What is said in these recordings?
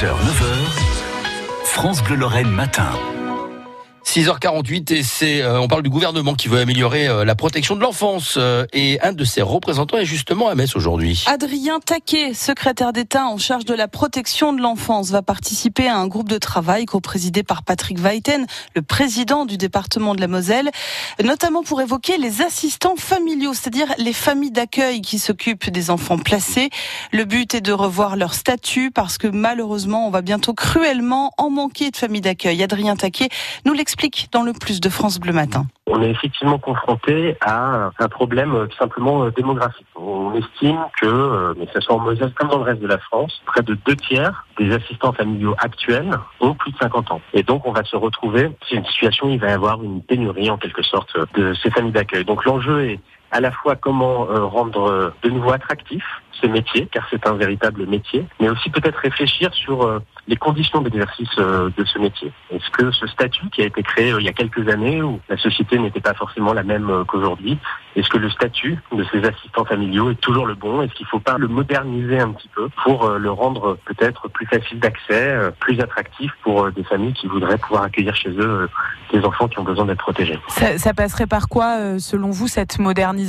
6h, 9h, France Bleu Lorraine matin. 6h48 et c'est euh, on parle du gouvernement qui veut améliorer euh, la protection de l'enfance euh, et un de ses représentants est justement à Metz aujourd'hui. Adrien Taquet, secrétaire d'État en charge de la protection de l'enfance, va participer à un groupe de travail co-présidé par Patrick Weiten, le président du département de la Moselle, notamment pour évoquer les assistants familiaux, c'est-à-dire les familles d'accueil qui s'occupent des enfants placés. Le but est de revoir leur statut parce que malheureusement, on va bientôt cruellement en manquer de familles d'accueil. Adrien Taquet nous l'explique dans le plus de France Bleu Matin. On est effectivement confronté à un problème euh, tout simplement euh, démographique. On estime que, euh, mais ce soit en Moselle comme dans le reste de la France, près de deux tiers des assistants familiaux actuels ont plus de 50 ans. Et donc on va se retrouver, c'est une situation où il va y avoir une pénurie en quelque sorte de ces familles d'accueil. Donc l'enjeu est à la fois comment rendre de nouveau attractif ce métier, car c'est un véritable métier, mais aussi peut-être réfléchir sur les conditions d'exercice euh, de ce métier. Est-ce que ce statut qui a été créé euh, il y a quelques années où la société n'était pas forcément la même euh, qu'aujourd'hui, est-ce que le statut de ces assistants familiaux est toujours le bon? Est-ce qu'il ne faut pas le moderniser un petit peu pour le rendre peut-être plus facile d'accès, plus attractif pour des familles qui voudraient pouvoir accueillir chez eux des enfants qui ont besoin d'être protégés? Ça, ça, passerait par quoi, selon vous, cette modernisation?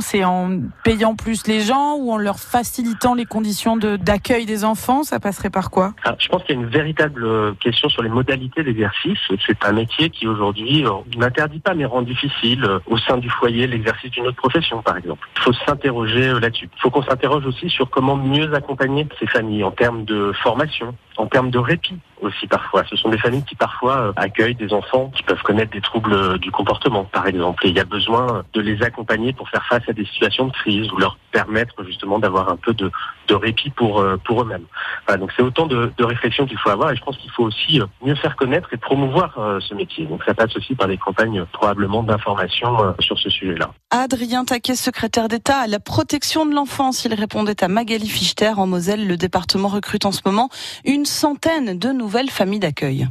C'est en payant plus les gens ou en leur facilitant les conditions d'accueil des enfants Ça passerait par quoi? Ah, Je pense qu'il y a une véritable euh, question sur les modalités d'exercice. C'est un métier qui aujourd'hui euh, n'interdit pas mais rend difficile euh, au sein du foyer l'exercice d'une autre profession, par exemple. Il faut s'interroger là-dessus. Il faut qu'on s'interroge aussi sur comment mieux accompagner ces familles en termes de formation, en termes de répit aussi parfois. Ce sont des familles qui parfois accueillent des enfants qui peuvent connaître des troubles du comportement, par exemple. Et il y a besoin de les accompagner pour faire face à des situations de crise ou leur permettre justement d'avoir un peu de, de répit pour, pour eux-mêmes. Voilà, donc c'est autant de, de réflexions qu'il faut avoir et je pense qu'il faut aussi euh, mieux faire connaître et promouvoir euh, ce métier. Donc ça passe aussi par des campagnes probablement d'information euh, sur ce sujet-là. Adrien Taquet, secrétaire d'État à la protection de l'enfance, il répondait à Magali Fichter en Moselle. Le département recrute en ce moment une centaine de nouvelles familles d'accueil.